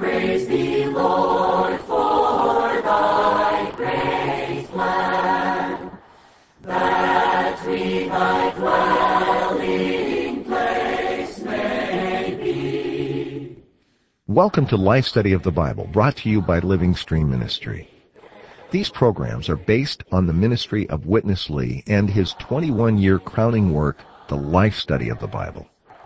praise thee, Lord, for thy great plan, that we thy dwelling place may be. Welcome to Life Study of the Bible, brought to you by Living Stream Ministry. These programs are based on the ministry of Witness Lee and his 21-year crowning work, The Life Study of the Bible,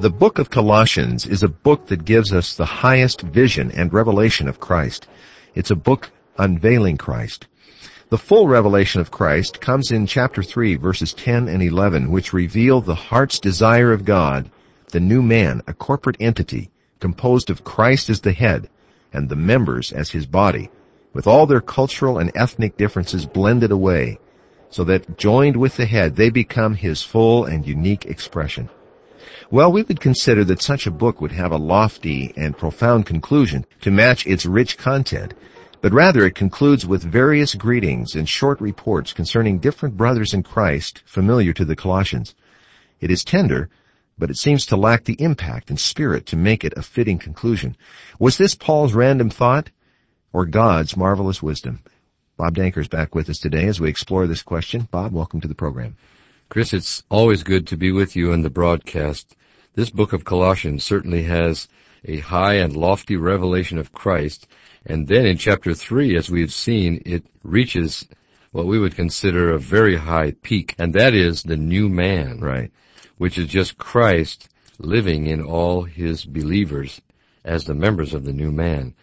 The book of Colossians is a book that gives us the highest vision and revelation of Christ. It's a book unveiling Christ. The full revelation of Christ comes in chapter 3 verses 10 and 11 which reveal the heart's desire of God, the new man, a corporate entity composed of Christ as the head and the members as his body, with all their cultural and ethnic differences blended away so that joined with the head they become his full and unique expression. Well, we would consider that such a book would have a lofty and profound conclusion to match its rich content, but rather it concludes with various greetings and short reports concerning different brothers in Christ familiar to the Colossians. It is tender, but it seems to lack the impact and spirit to make it a fitting conclusion. Was this Paul's random thought or God's marvelous wisdom? Bob Danker is back with us today as we explore this question. Bob, welcome to the program. Chris, it's always good to be with you in the broadcast. This book of Colossians certainly has a high and lofty revelation of Christ. And then in chapter 3, as we've seen, it reaches what we would consider a very high peak, and that is the new man. Right. Which is just Christ living in all his believers as the members of the new man.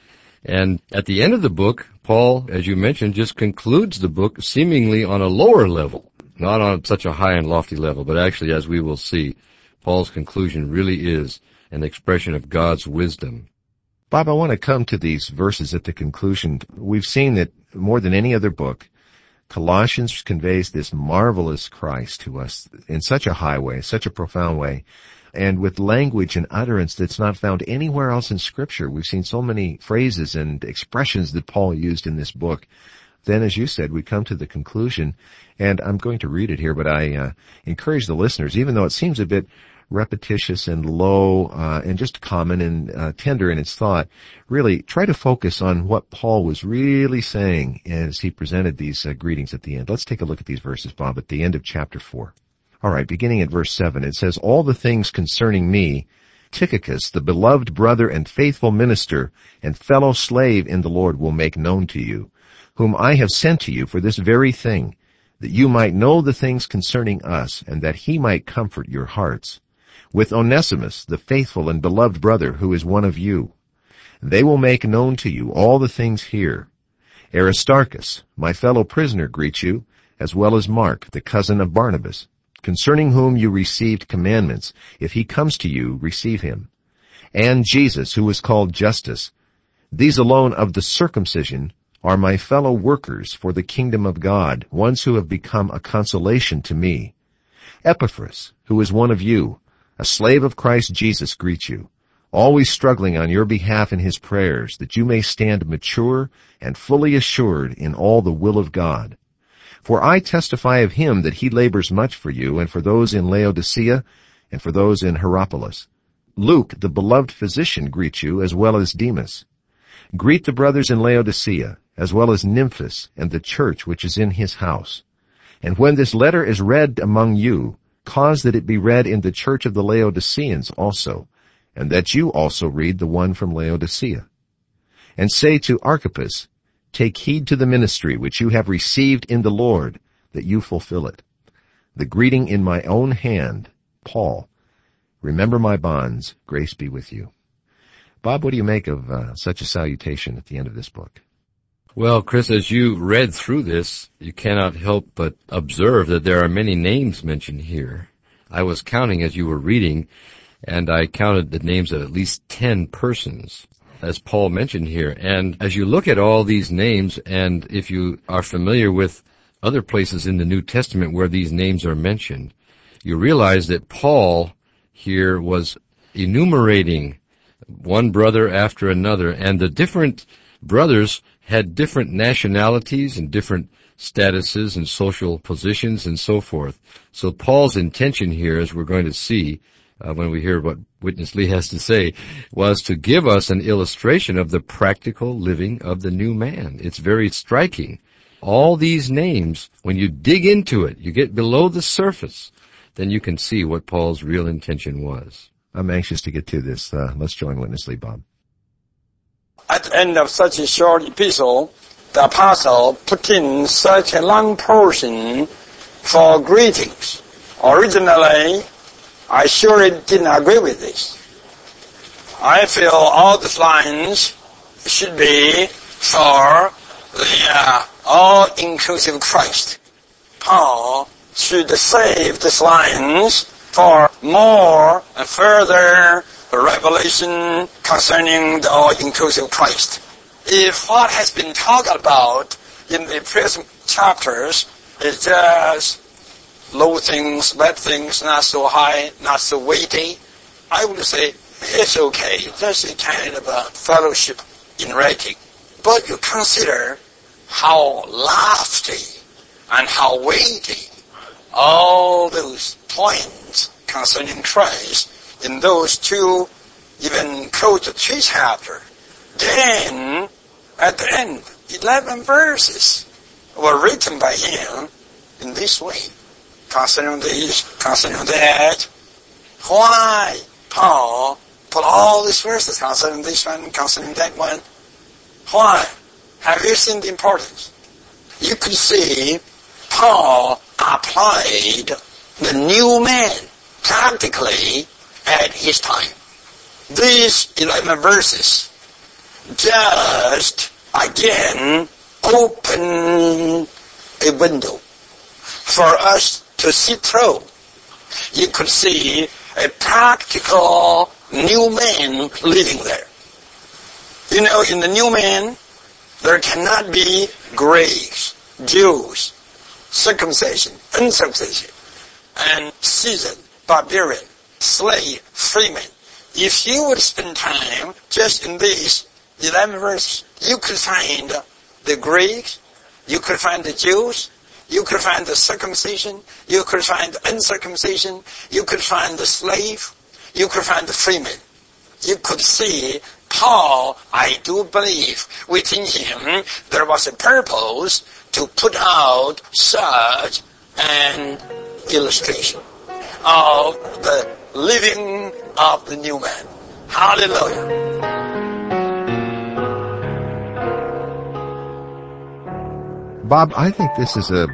And at the end of the book, Paul, as you mentioned, just concludes the book seemingly on a lower level, not on such a high and lofty level, but actually, as we will see, Paul's conclusion really is an expression of God's wisdom. Bob, I want to come to these verses at the conclusion. We've seen that more than any other book, Colossians conveys this marvelous Christ to us in such a high way, such a profound way and with language and utterance that's not found anywhere else in scripture. We've seen so many phrases and expressions that Paul used in this book. Then, as you said, we come to the conclusion, and I'm going to read it here, but I uh, encourage the listeners, even though it seems a bit repetitious and low uh, and just common and uh, tender in its thought, really try to focus on what Paul was really saying as he presented these uh, greetings at the end. Let's take a look at these verses, Bob, at the end of chapter 4. All right, beginning at verse 7, it says, All the things concerning me, Tychicus, the beloved brother and faithful minister and fellow slave in the Lord will make known to you, whom I have sent to you for this very thing, that you might know the things concerning us, and that he might comfort your hearts. With Onesimus, the faithful and beloved brother, who is one of you. They will make known to you all the things here. Aristarchus, my fellow prisoner, greets you, as well as Mark, the cousin of Barnabas concerning whom you received commandments. If he comes to you, receive him. And Jesus, who is called Justus. These alone of the circumcision are my fellow workers for the kingdom of God, ones who have become a consolation to me. Epaphras, who is one of you, a slave of Christ Jesus, greets you, always struggling on your behalf in his prayers, that you may stand mature and fully assured in all the will of God. For I testify of him that he labors much for you and for those in Laodicea and for those in Hierapolis. Luke, the beloved physician, greets you as well as Demas. Greet the brothers in Laodicea as well as Nymphas and the church which is in his house. And when this letter is read among you, cause that it be read in the church of the Laodiceans also, and that you also read the one from Laodicea. And say to Archippus, Take heed to the ministry which you have received in the Lord, that you fulfill it. The greeting in my own hand, Paul. Remember my bonds. Grace be with you. Bob, what do you make of uh, such a salutation at the end of this book? Well, Chris, as you read through this, you cannot help but observe that there are many names mentioned here. I was counting as you were reading, and I counted the names of at least ten persons. as Paul mentioned here. And as you look at all these names, and if you are familiar with other places in the New Testament where these names are mentioned, you realize that Paul here was enumerating one brother after another, and the different brothers had different nationalities and different statuses and social positions and so forth. So Paul's intention here, as we're going to see uh, when we hear what Witness Lee has to say, was to give us an illustration of the practical living of the new man. It's very striking. All these names, when you dig into it, you get below the surface, then you can see what Paul's real intention was. I'm anxious to get to this. Uh, let's join Witness Lee, Bob. At the end of such a short epistle, the apostle put in such a long portion for greetings. Originally, I surely didn't agree with this. I feel all these lines should be for the uh, all-inclusive Christ. Paul should save these lines for more and further revelation concerning the all-inclusive Christ. If what has been talked about in the previous chapters is just low things, bad things, not so high, not so weighty, I would say it's okay. That's a kind of a fellowship in writing. But you consider how lofty and how weighty all those points concerning Christ in those two, even close to three chapters. Then, at the end, 11 verses were written by him in this way. Concerning this, concerning that. Why Paul put all these verses concerning this one, concerning that one? Why? Have you seen the importance? You could see Paul applied the new man practically at his time. These 11 verses just again open a window for us to see through. You could see a practical new man living there. You know, in the new man, there cannot be Greeks, Jews, circumcision, uncircumcision, and Caesar, barbarian, slave, freeman. If you would spend time just in these 11 verses, you could find the Greeks, you could find the Jews, you could find the circumcision, you could find the uncircumcision, you could find the slave, you could find the freeman. You could see Paul, I do believe, within him there was a purpose to put out such an illustration of the living of the new man. Hallelujah. Bob, I think this is a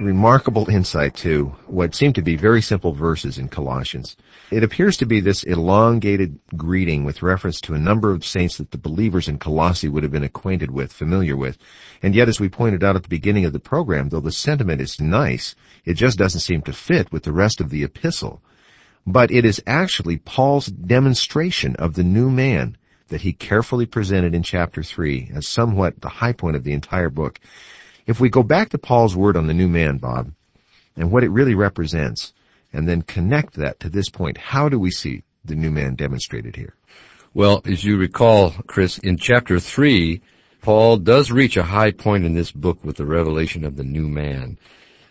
remarkable insight to what seem to be very simple verses in Colossians. It appears to be this elongated greeting with reference to a number of saints that the believers in Colossae would have been acquainted with, familiar with. And yet, as we pointed out at the beginning of the program, though the sentiment is nice, it just doesn't seem to fit with the rest of the epistle. But it is actually Paul's demonstration of the new man that he carefully presented in chapter 3 as somewhat the high point of the entire book. If we go back to Paul's word on the new man, Bob, and what it really represents, and then connect that to this point, how do we see the new man demonstrated here? Well, as you recall, Chris, in chapter 3, Paul does reach a high point in this book with the revelation of the new man.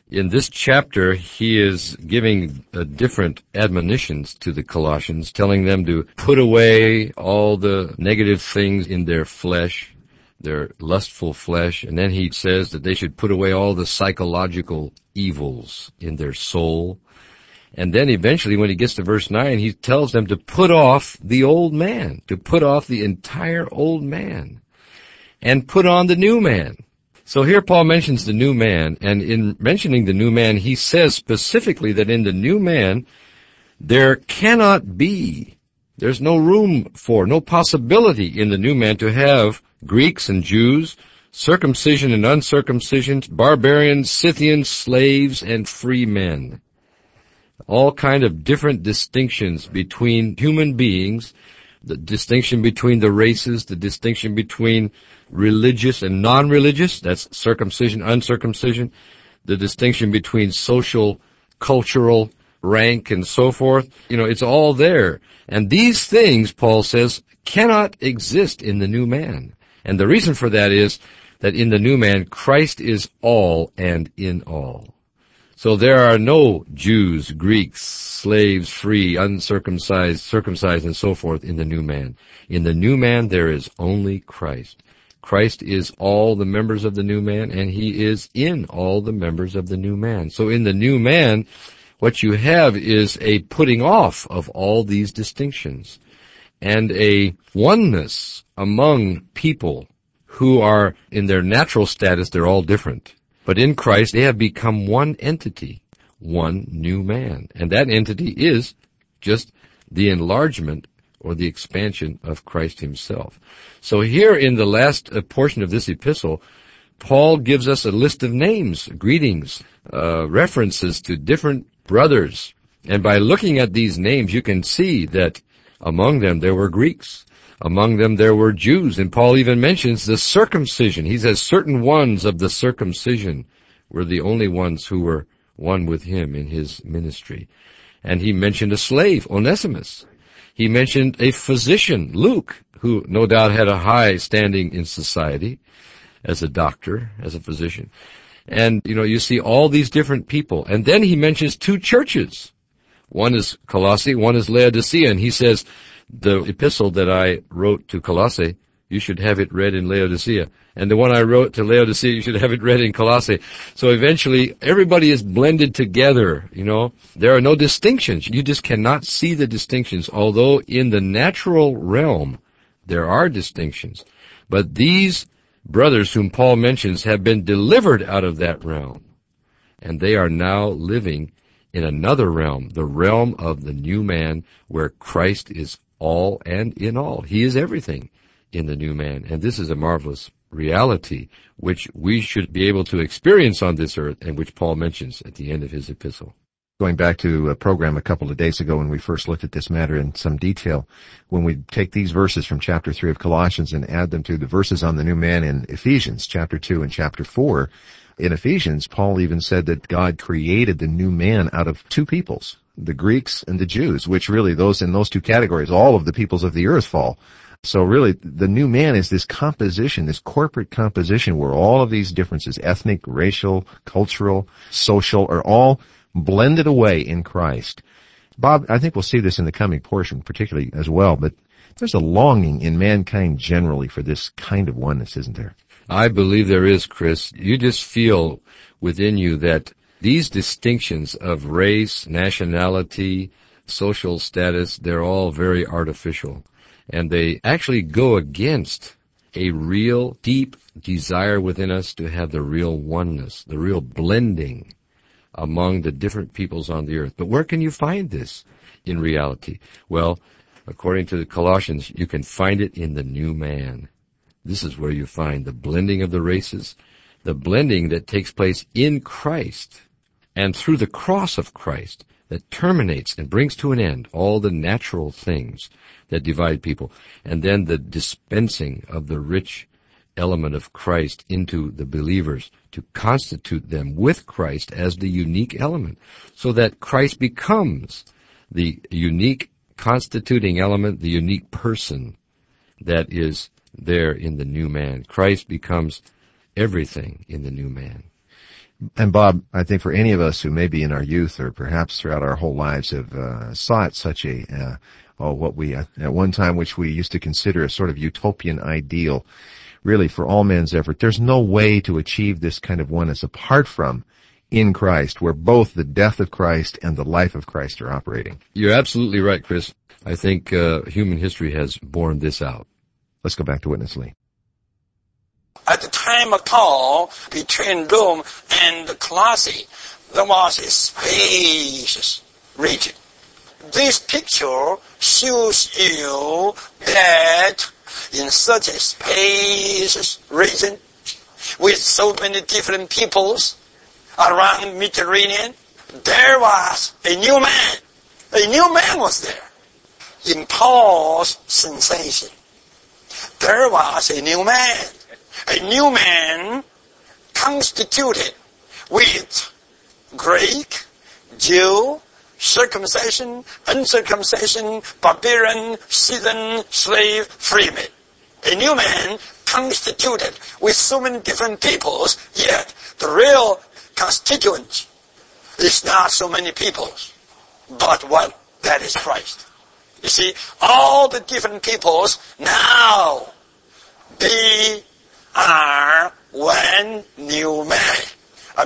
In this chapter, he is giving uh, different admonitions to the Colossians, telling them to put away all the negative things in their flesh, their lustful flesh, and then he says that they should put away all the psychological evils in their soul. And then eventually when he gets to verse 9, he tells them to put off the old man, to put off the entire old man, and put on the new man. So here Paul mentions the new man, and in mentioning the new man, he says specifically that in the new man, there cannot be, there's no room for, no possibility in the new man to have Greeks and Jews, circumcision and uncircumcision, barbarians, Scythians, slaves, and free men. All kind of different distinctions between human beings the distinction between the races, the distinction between religious and non-religious, that's circumcision, uncircumcision, the distinction between social, cultural, rank and so forth. You know, it's all there. And these things, Paul says, cannot exist in the new man. And the reason for that is that in the new man, Christ is all and in all. So there are no Jews, Greeks, slaves, free, uncircumcised, circumcised, and so forth in the new man. In the new man, there is only Christ. Christ is all the members of the new man, and he is in all the members of the new man. So in the new man, what you have is a putting off of all these distinctions and a oneness among people who are in their natural status, they're all different. But in Christ, they have become one entity, one new man. And that entity is just the enlargement or the expansion of Christ himself. So here in the last uh, portion of this epistle, Paul gives us a list of names, greetings, uh, references to different brothers. And by looking at these names, you can see that among them there were Greeks. Among them there were Jews, and Paul even mentions the circumcision. He says certain ones of the circumcision were the only ones who were one with him in his ministry. And he mentioned a slave, Onesimus. He mentioned a physician, Luke, who no doubt had a high standing in society as a doctor, as a physician. And, you know, you see all these different people. And then he mentions two churches. One is Colossae, one is Laodicea, and he says, the epistle that I wrote to Colossae, you should have it read in Laodicea. And the one I wrote to Laodicea, you should have it read in Colossae. So eventually, everybody is blended together, you know. There are no distinctions. You just cannot see the distinctions, although in the natural realm, there are distinctions. But these brothers whom Paul mentions have been delivered out of that realm. And they are now living in another realm, the realm of the new man where Christ is all and in all. He is everything in the new man. And this is a marvelous reality which we should be able to experience on this earth and which Paul mentions at the end of his epistle. Going back to a program a couple of days ago when we first looked at this matter in some detail, when we take these verses from chapter 3 of Colossians and add them to the verses on the new man in Ephesians chapter 2 and chapter 4, in Ephesians, Paul even said that God created the new man out of two peoples, the Greeks and the Jews, which really those in those two categories, all of the peoples of the earth fall. So really, the new man is this composition, this corporate composition where all of these differences, ethnic, racial, cultural, social, are all blended away in Christ. Bob, I think we'll see this in the coming portion particularly as well, but there's a longing in mankind generally for this kind of oneness, isn't there? I believe there is, Chris. You just feel within you that these distinctions of race, nationality, social status, they're all very artificial. And they actually go against a real deep desire within us to have the real oneness, the real blending among the different peoples on the earth. But where can you find this in reality? Well, according to the Colossians, you can find it in the new man. This is where you find the blending of the races, the blending that takes place in Christ and through the cross of Christ that terminates and brings to an end all the natural things that divide people, and then the dispensing of the rich element of Christ into the believers to constitute them with Christ as the unique element, so that Christ becomes the unique constituting element, the unique person that is there in the new man. Christ becomes everything in the new man. And Bob, I think for any of us who maybe in our youth or perhaps throughout our whole lives have uh, sought such a, uh, oh, what we at one time which we used to consider a sort of utopian ideal, really for all men's effort, there's no way to achieve this kind of oneness apart from in Christ, where both the death of Christ and the life of Christ are operating. You're absolutely right, Chris. I think uh, human history has borne this out. Let's go back to Witness Lee at the time of Paul, between Rome and Colossae, there was a spacious region. This picture shows you that in such a spacious region, with so many different peoples around Mediterranean, there was a new man. A new man was there. in Paul's sensation, there was a new man, a new man constituted with Greek, Jew, circumcision, uncircumcision, barbarian, Scythian, slave, freeman. A new man constituted with so many different peoples, yet the real constituent is not so many peoples, but one, that is Christ. You see, all the different peoples now, they are one new man.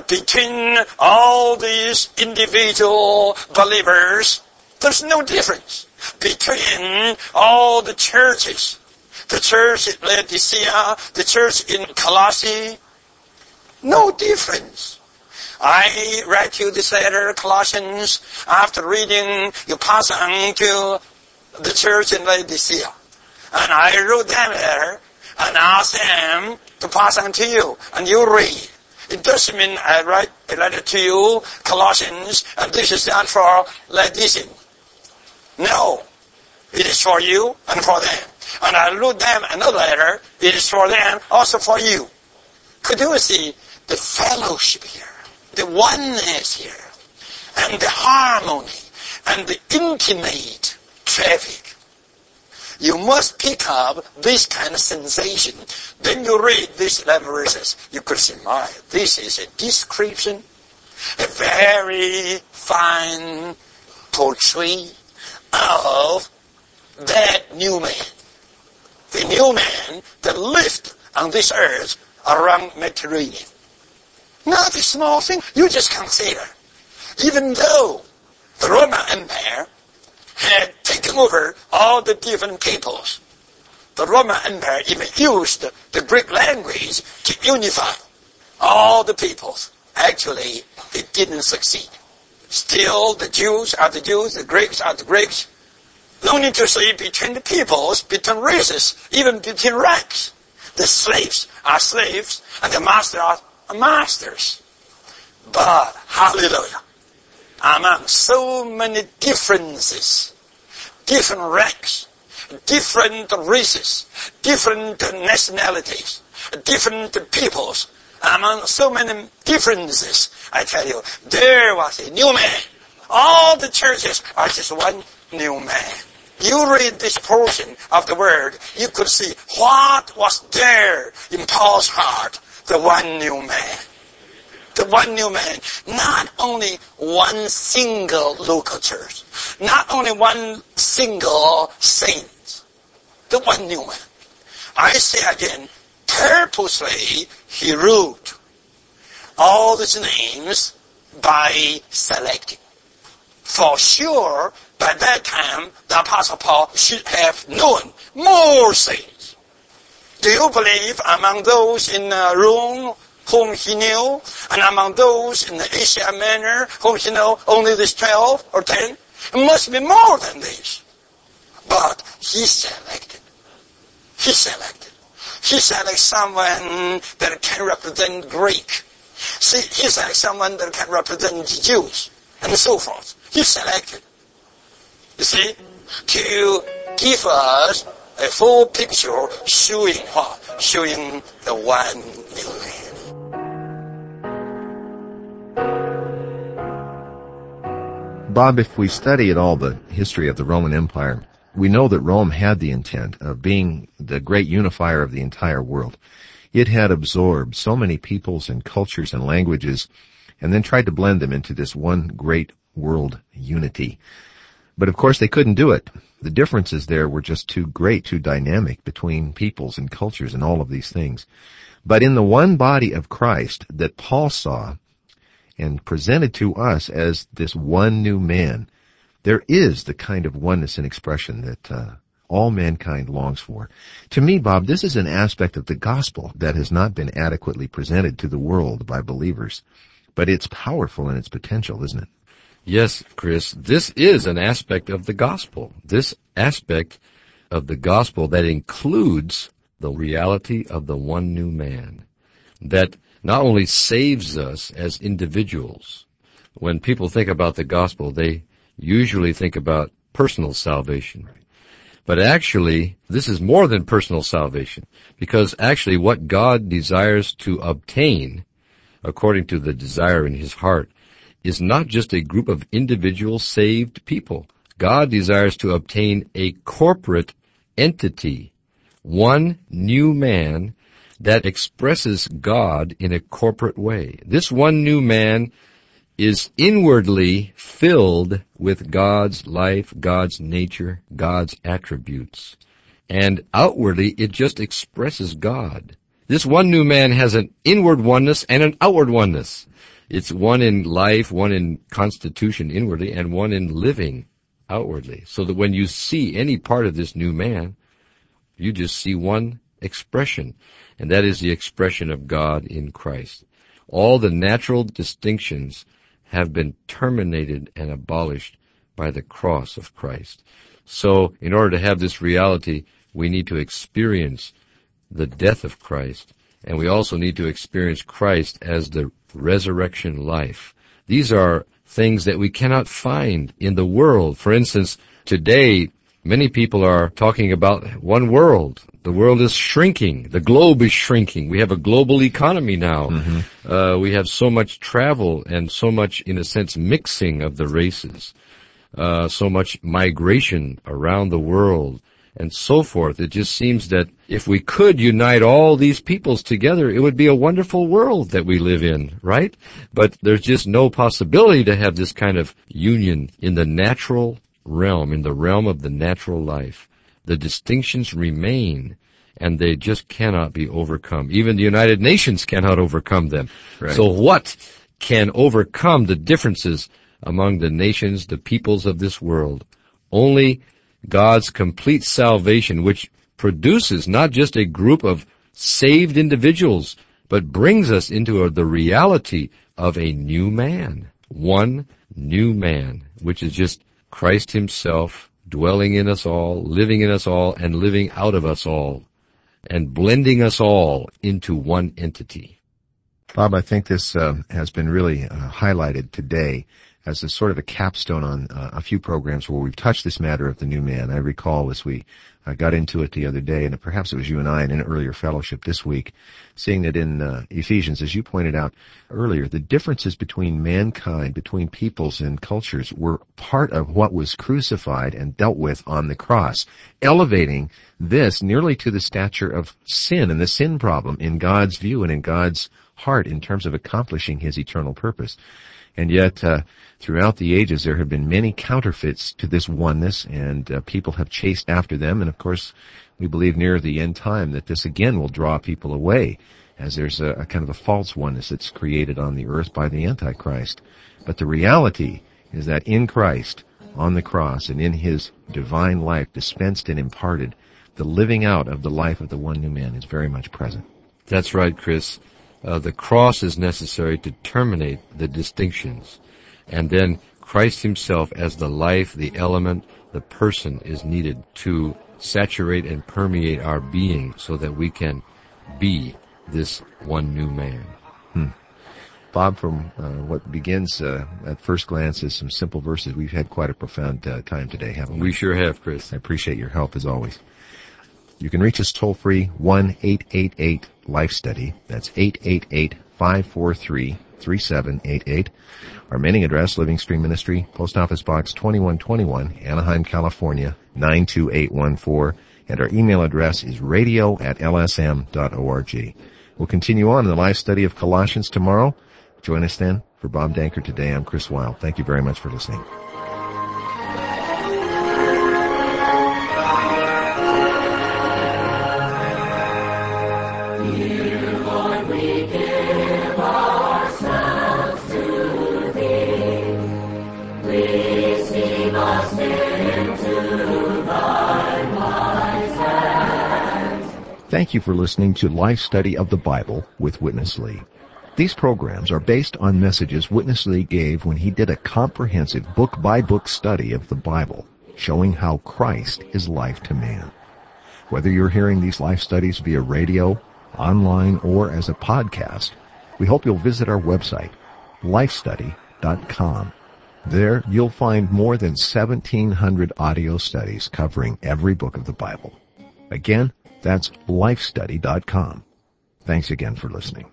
Between all these individual believers, there's no difference. Between all the churches, the church in Laodicea, the church in Colossae, no difference. I read you this letter, Colossians. After reading, you pass on to the church in Laodicea. And I wrote that letter and asked them to pass on to you. And you read. It doesn't mean I write a letter to you, Colossians, and this is not for Laodicean. No. It is for you and for them. And I wrote them another letter. It is for them, also for you. Could you see the fellowship here? the oneness here, and the harmony, and the intimate traffic. You must pick up this kind of sensation. Then you read these 11 verses. You could say, my, this is a description, a very fine portrait of that new man. The new man that lived on this earth around Mediterranean. Not a small thing. You just consider. Even though the Roman Empire had taken over all the different peoples, the Roman Empire even used the Greek language to unify all the peoples. Actually, it didn't succeed. Still, the Jews are the Jews, the Greeks are the Greeks. No need to say between the peoples, between races, even between ranks. The slaves are slaves, and the masters are masters. But, hallelujah, among so many differences, different ranks, different races, different nationalities, different peoples, among so many differences, I tell you, there was a new man. All the churches are just one new man. You read this portion of the word, you could see what was there in Paul's heart the one new man. The one new man. Not only one single local church. Not only one single saint. The one new man. I say again, purposely he wrote all these names by selecting. For sure, by that time, the Apostle Paul should have known more saints do you believe among those in the Rome whom he knew, and among those in the Asia Minor whom he knew, only these 12 or 10? It must be more than this. But he selected. He selected. He selected someone that can represent Greek. See, he selected someone that can represent Jews, and so forth. He selected. You see, to give us a full picture showing what? Showing the one new Bob, if we study at all the history of the Roman Empire, we know that Rome had the intent of being the great unifier of the entire world. It had absorbed so many peoples and cultures and languages and then tried to blend them into this one great world unity. But of course they couldn't do it. The differences there were just too great, too dynamic between peoples and cultures and all of these things. But in the one body of Christ that Paul saw and presented to us as this one new man, there is the kind of oneness and expression that uh, all mankind longs for. To me, Bob, this is an aspect of the gospel that has not been adequately presented to the world by believers. But it's powerful in its potential, isn't it? Yes, Chris, this is an aspect of the gospel. This aspect of the gospel that includes the reality of the one new man. That not only saves us as individuals. When people think about the gospel, they usually think about personal salvation. But actually, this is more than personal salvation, because actually what God desires to obtain, according to the desire in his heart, is not just a group of individual saved people. God desires to obtain a corporate entity, one new man that expresses God in a corporate way. This one new man is inwardly filled with God's life, God's nature, God's attributes. And outwardly, it just expresses God. This one new man has an inward oneness and an outward oneness. It's one in life, one in constitution inwardly, and one in living outwardly. So that when you see any part of this new man, you just see one expression, and that is the expression of God in Christ. All the natural distinctions have been terminated and abolished by the cross of Christ. So, in order to have this reality, we need to experience the death of Christ, and we also need to experience Christ as the resurrection life. These are things that we cannot find in the world. For instance, today, many people are talking about one world. The world is shrinking. The globe is shrinking. We have a global economy now. Mm-hmm. Uh, we have so much travel and so much, in a sense, mixing of the races. Uh, so much migration around the world and so forth. It just seems that if we could unite all these peoples together, it would be a wonderful world that we live in, right? But there's just no possibility to have this kind of union in the natural realm, in the realm of the natural life. The distinctions remain and they just cannot be overcome. Even the United Nations cannot overcome them. Right. So what can overcome the differences among the nations, the peoples of this world? Only God's complete salvation, which produces not just a group of saved individuals, but brings us into the reality of a new man. One new man, which is just Christ himself dwelling in us all, living in us all, and living out of us all, and blending us all into one entity. Bob, I think this uh, has been really uh, highlighted today as a sort of a capstone on uh, a few programs where we've touched this matter of the new man. I recall as we uh, got into it the other day, and perhaps it was you and I in an earlier fellowship this week, seeing that in uh, Ephesians, as you pointed out earlier, the differences between mankind, between peoples and cultures were part of what was crucified and dealt with on the cross, elevating this nearly to the stature of sin and the sin problem in God's view and in God's heart in terms of accomplishing his eternal purpose. And yet, uh, throughout the ages, there have been many counterfeits to this oneness, and uh, people have chased after them. And of course, we believe near the end time that this again will draw people away, as there's a, a kind of a false oneness that's created on the earth by the Antichrist. But the reality is that in Christ, on the cross, and in His divine life dispensed and imparted, the living out of the life of the one new man is very much present. That's right, Chris uh, the cross is necessary to terminate the distinctions. And then Christ himself as the life, the element, the person is needed to saturate and permeate our being so that we can be this one new man. Hmm. Bob, from uh, what begins uh, at first glance as some simple verses, we've had quite a profound uh, time today, haven't we? We sure have, Chris. I appreciate your help as always. You can reach us toll free one eight eight eight Life Study. That's 888-543-3788. Our mailing address, Living Stream Ministry, Post Office Box 2121, Anaheim, California 92814. And our email address is radio at lsm.org. We'll continue on in the life study of Colossians tomorrow. Join us then. For Bob Danker today, I'm Chris Wilde. Thank you very much for listening. Thank you for listening to Life Study of the Bible with Witness Lee. These programs are based on messages Witness Lee gave when he did a comprehensive book-by-book study of the Bible, showing how Christ is life to man. Whether you're hearing these life studies via radio, online, or as a podcast, we hope you'll visit our website, lifestudy.com. There you'll find more than 1700 audio studies covering every book of the Bible. Again, that's lifestudy.com. Thanks again for listening.